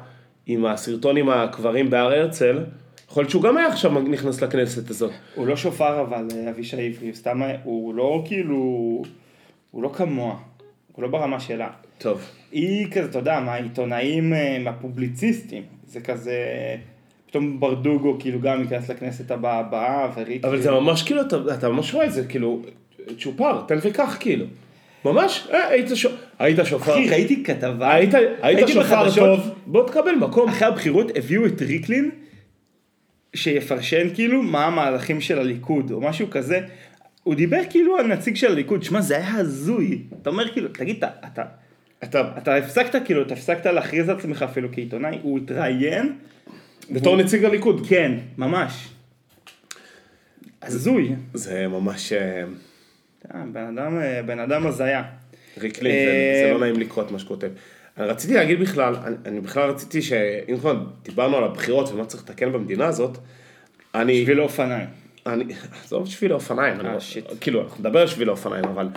עם הסרטון עם הקברים בהר הרצל? יכול להיות שהוא גם היה עכשיו נכנס לכנסת הזאת. הוא לא שופר אבל, אה, אבישי עברי, הוא סתם, הוא לא כאילו, הוא לא כמוה, הוא לא ברמה שלה. טוב. היא כזה, אתה יודע, מהעיתונאים, אה, מהפובליציסטים, זה כזה, פתאום ברדוגו כאילו גם ייכנס לכנסת הבאה הבאה, וריק... אבל זה ממש כאילו, אתה, אתה ממש רואה את זה, כאילו, צ'ופר, תן וקח כאילו. ממש, אה, היית, שו, היית שופר, אחי, ראיתי כתבה, היית, היית שופר בחדשות, טוב, בוא תקבל מקום. אחרי הבחירות הביאו את ריקלין, שיפרשן כאילו מה המהלכים של הליכוד, או משהו כזה. הוא דיבר כאילו על נציג של הליכוד, שמע זה היה הזוי. אתה אומר כאילו, תגיד, אתה, אתה, אתה, אתה הפסקת כאילו, אתה הפסקת להכריז על עצמך אפילו כעיתונאי, הוא התראיין, בתור נציג הליכוד. כן, ממש. הזוי. זה ממש אה, בן אדם, אה, בן אדם הזיה. ריקלין, אה, זה, לא נעים לקרוא את מה שכותב. אני רציתי להגיד בכלל, אני, אני בכלל רציתי שאם כבר דיברנו על הבחירות ומה צריך לתקן במדינה הזאת, אני, שביל אופניים. אני, עזוב שביל האופניים, אה, לא- שיט. כאילו, אנחנו נדבר על שביל האופניים, אבל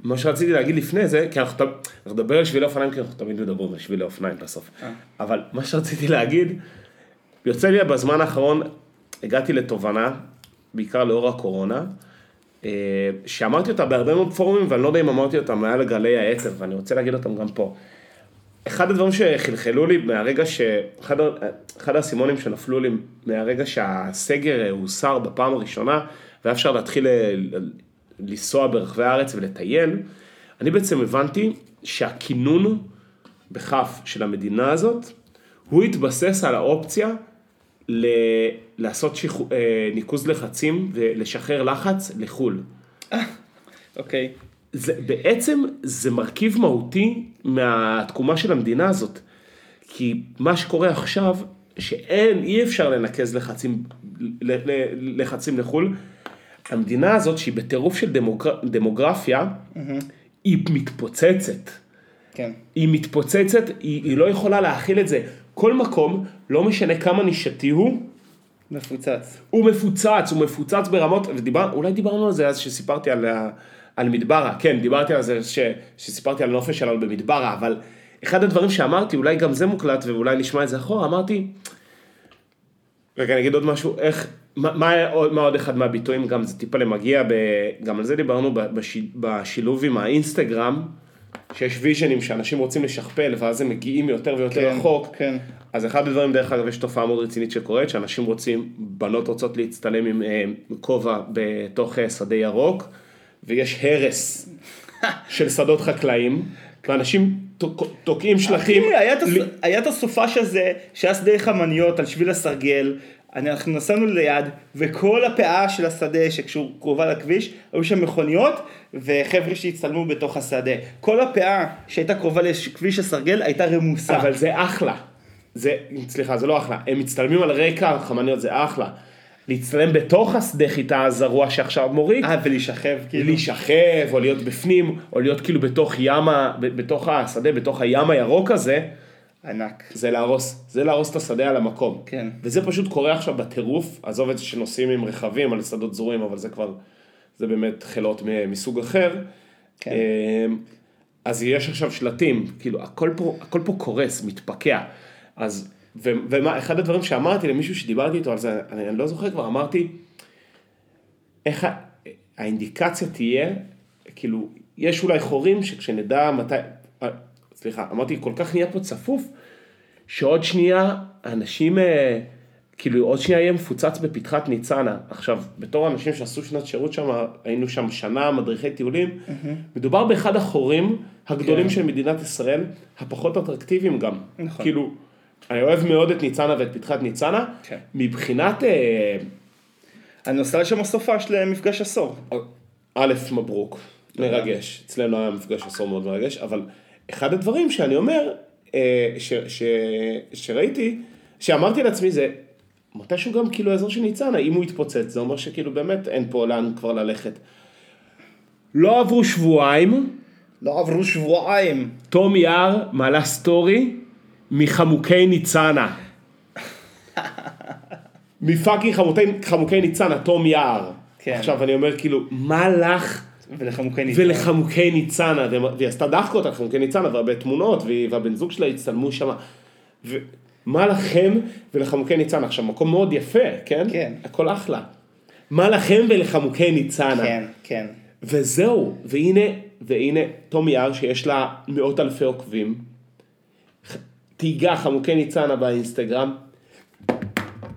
מה שרציתי להגיד לפני זה, כי אנחנו, נדבר על שביל האופניים, כי אנחנו תמיד מדברים על שביל האופניים בסוף, אה. אבל מה שרציתי להגיד, יוצא לי בזמן האחרון, הגעתי לתובנה, בעיקר לאור הקורונה, שאמרתי אותה בהרבה מאוד פורומים, ואני לא יודע אם אמרתי אותה מעל גלי האתר, ואני רוצה להגיד אותם גם פה. אחד הדברים שחלחלו לי מהרגע ש... אחד, אחד האסימונים שנפלו לי מהרגע שהסגר הוסר בפעם הראשונה, והיה אפשר להתחיל ל- ל- לנסוע ברחבי הארץ ולטייל, אני בעצם הבנתי שהכינון בכף של המדינה הזאת, הוא התבסס על האופציה ל... לעשות שיח... אה, ניקוז לחצים ולשחרר לחץ לחו"ל. [laughs] אוקיי. זה, בעצם זה מרכיב מהותי מהתקומה של המדינה הזאת. כי מה שקורה עכשיו, שאין, אי אפשר לנקז לחצים, ל- ל- לחצים לחו"ל. המדינה הזאת, שהיא בטירוף של דמוגר, דמוגרפיה, היא מתפוצצת. כן. היא מתפוצצת, היא, היא לא יכולה להכיל את זה. כל מקום, לא משנה כמה נישתי הוא, מפוצץ. הוא מפוצץ, הוא מפוצץ ברמות, ודיבר, אולי דיברנו על זה אז שסיפרתי על, על מדברה, כן, דיברתי על זה ש, שסיפרתי על נופש שלנו במדברה, אבל אחד הדברים שאמרתי, אולי גם זה מוקלט ואולי נשמע את זה אחורה, אמרתי, רגע, אני אגיד עוד משהו, איך, מה, מה, עוד- מה עוד אחד מהביטויים, גם זה טיפה למגיע, ב, גם על זה דיברנו בש, בשילוב עם האינסטגרם, שיש ויז'נים שאנשים רוצים לשכפל ואז הם מגיעים יותר ויותר כן, רחוק, כן. אז אחד הדברים, דרך אגב, יש תופעה מאוד רצינית שקורית, שאנשים רוצים, בנות רוצות להצטלם עם אה, כובע בתוך אה, שדה ירוק, ויש הרס [laughs] של שדות חקלאיים, ואנשים תוק- תוקעים שלטים. אחי, היה את הס- לי- היה את הסופש הזה, שהיה שדה חמניות על שביל הסרגל, אנחנו נסענו ליד, וכל הפאה של השדה שקרובה לכביש, היו שם מכוניות, וחבר'ה שהצטלמו בתוך השדה. כל הפאה שהייתה קרובה לכביש הסרגל הייתה רמוסה. אבל זה אחלה. זה, סליחה, זה לא אחלה. הם מצטלמים על רקע חמניות, זה אחלה. להצטלם בתוך השדה חיטה הזרוע שעכשיו מוריד, אה, ולהישכב כאילו. להישכב, או להיות בפנים, או להיות כאילו בתוך ים, בתוך השדה, בתוך הים הירוק הזה, ענק. זה להרוס, זה להרוס את השדה על המקום. כן. וזה פשוט קורה עכשיו בטירוף, עזוב את זה שנוסעים עם רכבים על שדות זרועים, אבל זה כבר, זה באמת חילות מסוג אחר. כן. אמ, אז יש עכשיו שלטים, כאילו הכל פה, הכל פה קורס, מתפקע. אז, ו, ומה, אחד הדברים שאמרתי למישהו שדיברתי איתו על זה, אני, אני לא זוכר כבר, אמרתי, איך האינדיקציה תהיה, כאילו, יש אולי חורים שכשנדע מתי, סליחה, אמרתי, כל כך נהיה פה צפוף, שעוד שנייה אנשים, אה, כאילו עוד שנייה יהיה מפוצץ בפתחת ניצנה. עכשיו, בתור אנשים שעשו שנת שירות שם, היינו שם שנה מדריכי טיולים, מדובר באחד החורים הגדולים כן. של מדינת ישראל, הפחות אטרקטיביים גם. נכון. כאילו, אני אוהב מאוד את ניצנה ואת פתחת ניצנה, כן. מבחינת, אה, אני נוסע לשם הסופש למפגש עשור. א', מברוק, מרגש, אצלנו היה מפגש עשור מאוד מרגש, אבל אחד הדברים שאני אומר, אה, ש, ש, שראיתי, שאמרתי לעצמי זה, מתישהו גם כאילו האזור של ניצנה, אם הוא יתפוצץ, זה אומר שכאילו באמת אין פה לאן כבר ללכת. לא עברו שבועיים, לא עברו שבועיים. תום יער מעלה סטורי מחמוקי ניצנה. מפאקינג חמוקי, חמוקי ניצנה, תום יער. כן. עכשיו אני אומר כאילו, מה לך ולחמוקי ניצן. ולחמוקי ניצנה, והיא עשתה דחקות על חמוקי ניצנה והרבה תמונות, והבן זוג שלה הצטלמו שם. ומה לכם ולחמוקי ניצנה? עכשיו, מקום מאוד יפה, כן? כן. הכל אחלה. מה לכם ולחמוקי ניצנה? כן, כן. וזהו, והנה, והנה תום יער שיש לה מאות אלפי עוקבים, תהיגה חמוקי ניצנה באינסטגרם,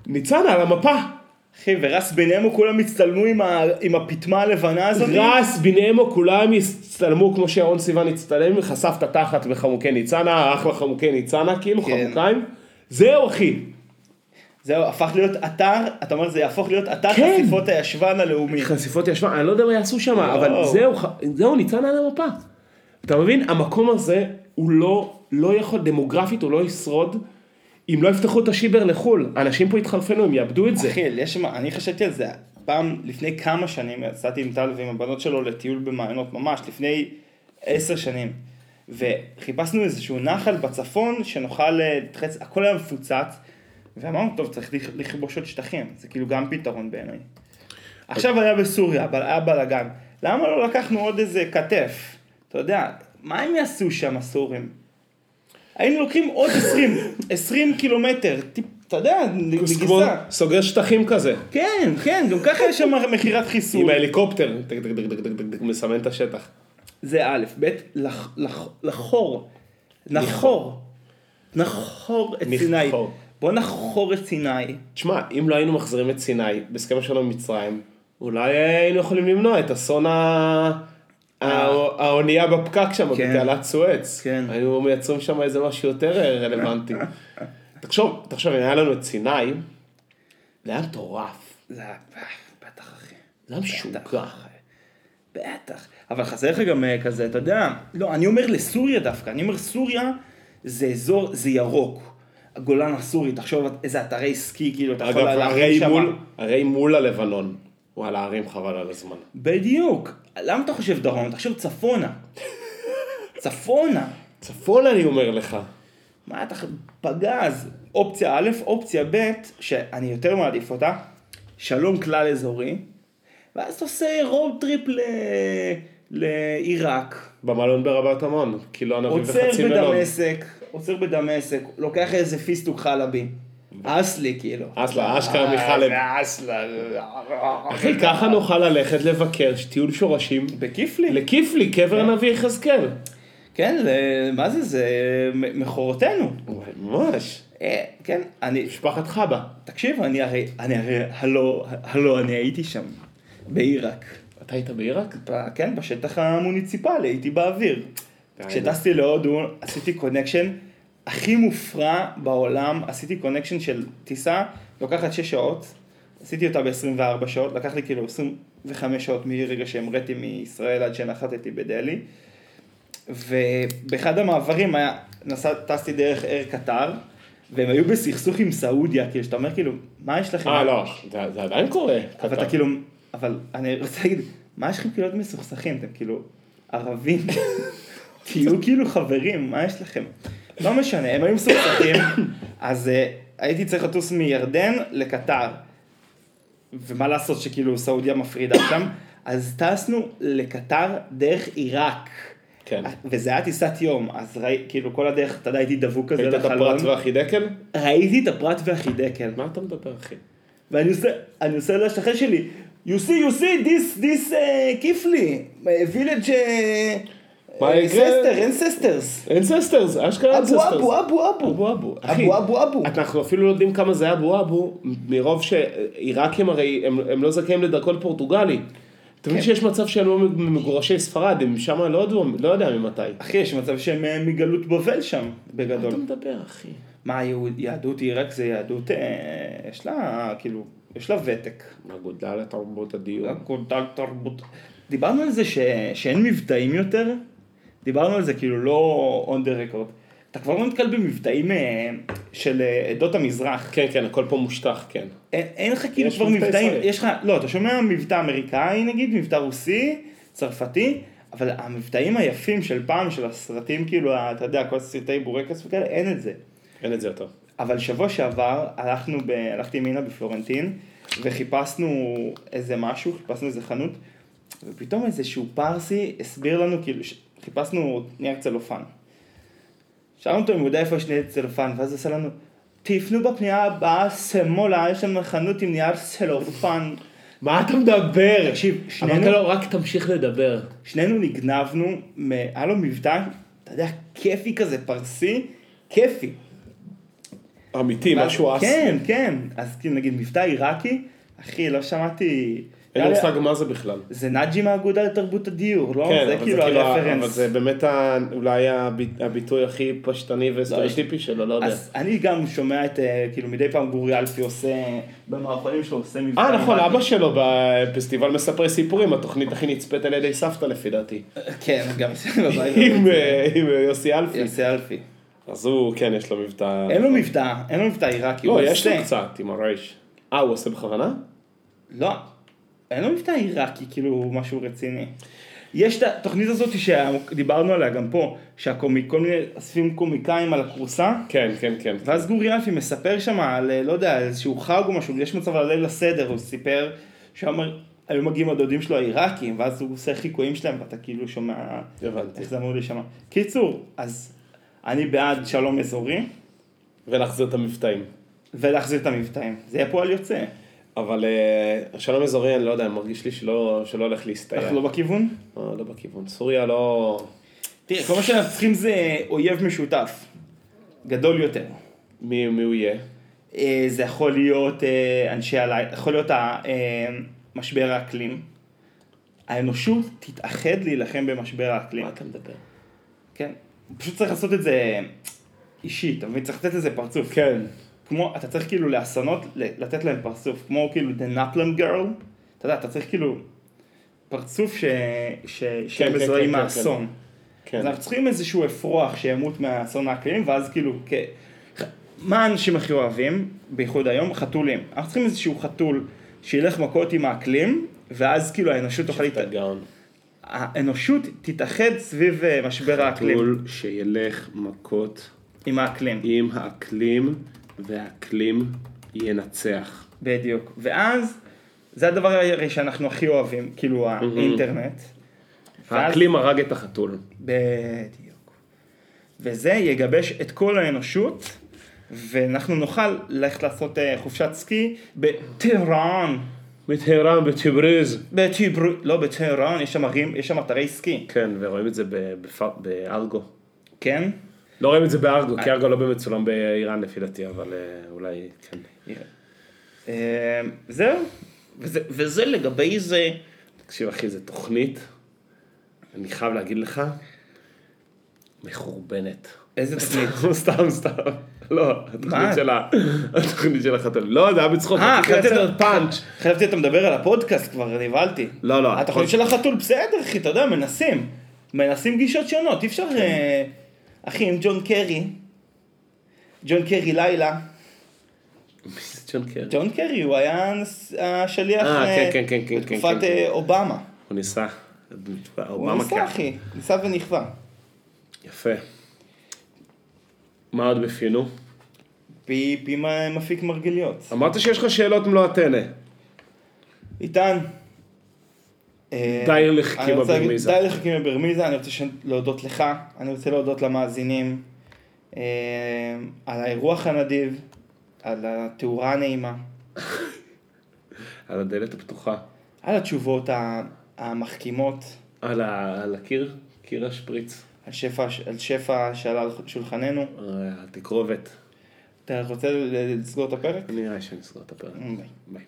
ניצנה על המפה, אחי, ורס ביניהם כולם הצטלמו עם, ה... עם הפטמה הלבנה הזאת. רס בנימו כולם הצטלמו כמו שירון סיוון הצטלם, חשף את התחת בחמוקי ניצנה, אחלה חמוקי ניצנה, כאילו כן. חמוקיים, זהו אחי, זהו, הפך להיות אתר, אתה אומר זה יהפוך להיות אתר כן. חשיפות הישבן הלאומי. חשיפות ישבה, אני לא יודע מה יעשו שם, אבל וואו. זהו, זהו, ניצנה על המפה. אתה מבין? המקום הזה הוא לא, לא יכול, דמוגרפית הוא לא ישרוד אם לא יפתחו את השיבר לחו"ל. אנשים פה יתחרפנו, הם יאבדו את זה. אחי, יש אני חשבתי על זה, פעם, לפני כמה שנים, יצאתי עם טל ועם הבנות שלו לטיול במעיינות, ממש, לפני עשר שנים. וחיפשנו איזשהו נחל בצפון שנוכל אה, להתרחץ, הכל היה מפוצץ, ואמרנו, טוב, צריך לכ- לכבוש עוד שטחים, זה כאילו גם פתרון בעיניי. עכשיו היה בסוריה, אבל היה בלאגן, למה לא לקחנו עוד איזה כתף? אתה יודע, מה הם יעשו שם הסורים? היינו לוקחים עוד 20, 20 קילומטר, טיפ, אתה יודע, נגיסה. סוגר שטחים כזה, כן, כן, גם ככה יש שם מכירת חיסול. עם ההליקופטר, מסמן את השטח. זה א', ב', לח- לח- לחור, נחור, נחור את סיני. בוא נחור את סיני. תשמע, אם לא היינו מחזירים את סיני בהסכם השלום עם מצרים, אולי היינו יכולים למנוע את אסון ה- האונייה בפקק שם, כן. בתעלת סואץ. כן. היינו מייצרים שם איזה משהו יותר אה, רלוונטי. [laughs] תחשוב, תחשוב, היה לנו את סיני, זה היה מטורף. זה היה, בטח אחי. זה היה משוגע. בטח. אבל חסר לך גם אה, כזה, אתה יודע, לא, אני אומר לסוריה דווקא, אני אומר סוריה זה אזור, זה ירוק. הגולן הסורי, תחשוב איזה אתרי סקי, כאילו, אתה יכול אגב, הרי שם. מול, הרי מול הלבנון. וואלה, הרים חבל על הזמן. בדיוק. למה אתה חושב דרום? אתה חושב צפונה. צפונה. צפון אני אומר לך. מה אתה פגז? אופציה א', אופציה ב', שאני יותר מעדיף אותה, שלום כלל אזורי, ואז אתה עושה road trip ל... לעיראק, במלון ברבת עמון, קילו ענבים עוצר וחצי מלון. בדמשק, עוצר בדמשק, לוקח איזה פיסטוק חלבי, אסלי כאילו. אסלה, אשכרה. אה, אסלה. אחי, ככה נוכל ללכת לבקר טיול שורשים בכיפלי. לכיפלי, קבר הנביא יחזקאל. כן, מה זה, זה מכורותינו. ממש. אה, כן, אני, משפחת חבא. תקשיב, אני הרי, אני הרי, הלו, הלו, אני הייתי שם, בעיראק. אתה היית בעיראק? כן, בשטח המוניציפלי, הייתי באוויר. כשטסתי להודו, עשיתי connection הכי מופרע בעולם, עשיתי connection של טיסה, לוקחת 6 שעות, עשיתי אותה ב-24 שעות, לקח לי כאילו 25 שעות מרגע שהמראתי מישראל עד שנחתתי בדלהי. ובאחד המעברים היה, נסע, טסתי דרך אר קטר, והם היו בסכסוך עם סעודיה, כאילו, שאתה אומר כאילו, מה יש לכם? אה, לא, זה זה עדיין קורה. אבל אתה כאילו, אבל אני רוצה להגיד, מה יש לכם כאילו להיות מסוכסכים? אתם כאילו ערבים, [laughs] תהיו כאילו חברים, מה יש לכם? לא משנה, הם היו מסוכסכים, אז אה, הייתי צריך לטוס מירדן לקטר. ומה לעשות שכאילו סעודיה מפרידה שם, אז טסנו לקטר דרך עיראק. כן. וזה היה טיסת יום, אז ראי, כאילו כל הדרך, אתה יודע, הייתי דבוק כזה ראית את הפרט והחידקל? ראיתי את הפרט והחידקל. מה אתה מדבר, אחי? ואני עושה, אני עושה לשכן שלי, you see, you see, this, this uh, כיפלי, village מה יקרה? ססטר, ancestors. אנססטרס, אשכרה אנססטרס. אבו אבו אבו. אבו אבו. אבו אבו אבו. אנחנו אפילו לא יודעים כמה זה אבו אבו, מרוב שעיראקים הרי, הם, לא זכאים לדרכון פורטוגלי. אתה מבין כן. שיש מצב שהם לא מגורשי ספרד, הם שם לא לא יודע ממתי. אחי, יש מצב שהם אה, מגלות בבל שם, מה בגדול. אתה מדבר, אחי? מה, יהדות עיראק זה יהדות, אה, יש לה, כאילו, יש לה ותק. אגודה לתרבות הדיור. אגודת תרבות. דיברנו על זה. שאין מבטאים יותר, דיברנו על זה כאילו לא on the record. אתה כבר לא נתקל במבטאים אה, של אה, עדות המזרח. כן, כן, הכל פה מושטח, כן. אין, אין לך כאילו כבר מבטא מבטאים. יש לך, לא, אתה שומע מבטא אמריקאי נגיד, מבטא רוסי, צרפתי, אבל המבטאים היפים של פעם, של הסרטים כאילו, אתה יודע, כל הסרטי בורקס וכאלה, אין את זה. אין את זה יותר. אבל שבוע שעבר הלכנו, ב... הלכתי עם אינה בפלורנטין וחיפשנו איזה משהו, חיפשנו איזה חנות ופתאום איזשהו פרסי הסביר לנו, כאילו. חיפשנו נייר צלופן. שאלנו אותו אם הוא יודע איפה יש נייר צלופן ואז הוא עשה לנו, תפנו בפנייה הבאה שמאלה, יש שם חנות עם נייר צלופן. מה אתה מדבר? תקשיב, אמרת שנינו, לו, רק תמשיך לדבר. שנינו נגנבנו. היה לו מבטא, אתה יודע, כיפי כזה, פרסי, כיפי. אמיתי, משהו אסי. כן, כן. אז כאילו נגיד מבטא עיראקי, אחי, לא שמעתי... אין לי יאללה, מושג מה זה בכלל. זה נאג'י מהאגודה לתרבות הדיור, לא? כן, זה אבל כאילו זה כאילו, הרפרנס. אבל זה באמת ה- אולי הביט- הביטוי הכי פשטני וסטריאוטיפי שלו, לא יודע. אז אני גם שומע את, אה, כאילו מדי פעם גורי אלפי עושה, במערכונים שלו עושה מבטא. אה, נכון. אבא שלו בפסטיבל מספרי סיפורים, התוכנית הכי נצפית על ידי סבתא לפי דעתי. כן, גם. עם אה, עם יוסי אלפי. יוסי אלפי. אז הוא, כן, יש לו מבטא... אין לו מבטא, אין לו מבטא עיראקי. לא, יש לו. קצת עם הרייש. אה, הוא עושה בכוונה? לא, אין לו מבטא עיראקי, כאילו משהו רציני. יש את התוכנית הזאת שדיברנו עליה גם פה, שכל מיני אוספים קומיקאים על הכורסה. כן, כן, כן. ואז גורי אלפי מספר שם על, אה, לא יודע, איזשהו חג או משהו, יש מצב על ליל הסדר, הוא סיפר, שם היו מגיעים הדודים שלו העיראקים, ואז הוא עושה חיקויים שלהם, ואתה כאילו שומע, הבנתי. איך זה אמור להישמע. קיצור, אז אני בעד שלום אזורי, ולהחזיר את המבטאים. ולהחזיר את המבטאים. זה יהיה פועל יוצא. אבל אה, שלום אזורי, אני לא יודע, מרגיש לי שלא שלא הולך להסתייע. אנחנו לא בכיוון? לא, לא בכיוון. סוריה לא... תראה, כל מה שאנחנו צריכים זה אויב משותף, גדול יותר. מי מי הוא יהיה? אה, זה יכול להיות אה, אנשי הלילה, יכול להיות אה, משבר האקלים. האנושות תתאחד להילחם במשבר האקלים. מה אתה מדבר? כן. פשוט צריך לעשות את זה אישי, אתה מבין? צריך לתת לזה פרצוף. כן. כמו, אתה צריך כאילו לאסונות, לתת להם פרצוף. כמו כאילו The Naplan Girl, אתה יודע, אתה צריך כאילו פרצוף ש... ש... שהם כן, מזוהים כן, מהאסון. כן. אז אנחנו צריכים איזשהו אפרוח שימות מהאסון האקלים, ואז כאילו, כ... מה האנשים הכי אוהבים, בייחוד היום? חתולים. אנחנו צריכים איזשהו חתול שילך מכות עם האקלים, ואז כאילו האנושות תוכל אתה להתאחד. גאון. האנושות תתאחד סביב אה, משבר האקלים. חתול שילך מכות עם האקלים. עם האקלים, והאקלים ינצח. בדיוק. ואז, זה הדבר הרי שאנחנו הכי אוהבים, כאילו האינטרנט. ואז- האקלים הרג את החתול. בדיוק. וזה יגבש את כל האנושות, ואנחנו נוכל ללכת לעשות אה, חופשת סקי בטהרן. בטהרן, בטבריז. בטיבר... לא, בטהרן, יש שם ערים, יש שם אתרי סקי. כן, ורואים את זה ב- בפ- בארגו. כן? לא רואים את זה בארגו, כי ארגו לא באמת צולם באיראן לפי דעתי, אבל אה, אולי כן. אה, זהו. וזה, לגבי זה. תקשיב אחי, זו תוכנית, אני חייב להגיד לך, מחורבנת. איזה [laughs] תוכנית? סתם, סתם. לא? התוכנית של ה... התוכנית של החתול. לא, זה היה בצחוק. אה. חשבתי אתה מדבר על הפודקאסט כבר, נבהלתי. לא, לא. התוכנית של החתול בסדר, אחי, אתה יודע, מנסים. מנסים גישות שונות, אי אפשר... אחי, עם ג'ון קרי. ג'ון קרי לילה. מי זה ג'ון קרי? ג'ון קרי הוא היה השליח בתקופת אובמה. הוא ניסה. הוא ניסה כן. אחי, ניסה ונכווה. יפה. מה עוד בפינו? פי פי מפיק מרגליות. אמרת שיש לך שאלות מלוא הטנא. איתן. אה, די לחכים בברמיזה. די לחכים בברמיזה, אני רוצה להודות לך, אני רוצה להודות למאזינים אה, על האירוח הנדיב, על התאורה הנעימה, על הדלת הפתוחה. על התשובות המחכימות, על ה- על הקיר? קיר השפריץ. על שפע, על שפע שעלה על שולחננו. אה, התקרובת. אתה רוצה לסגור את הפרק? נראה שאני אסגור את הפרק. ביי. ביי.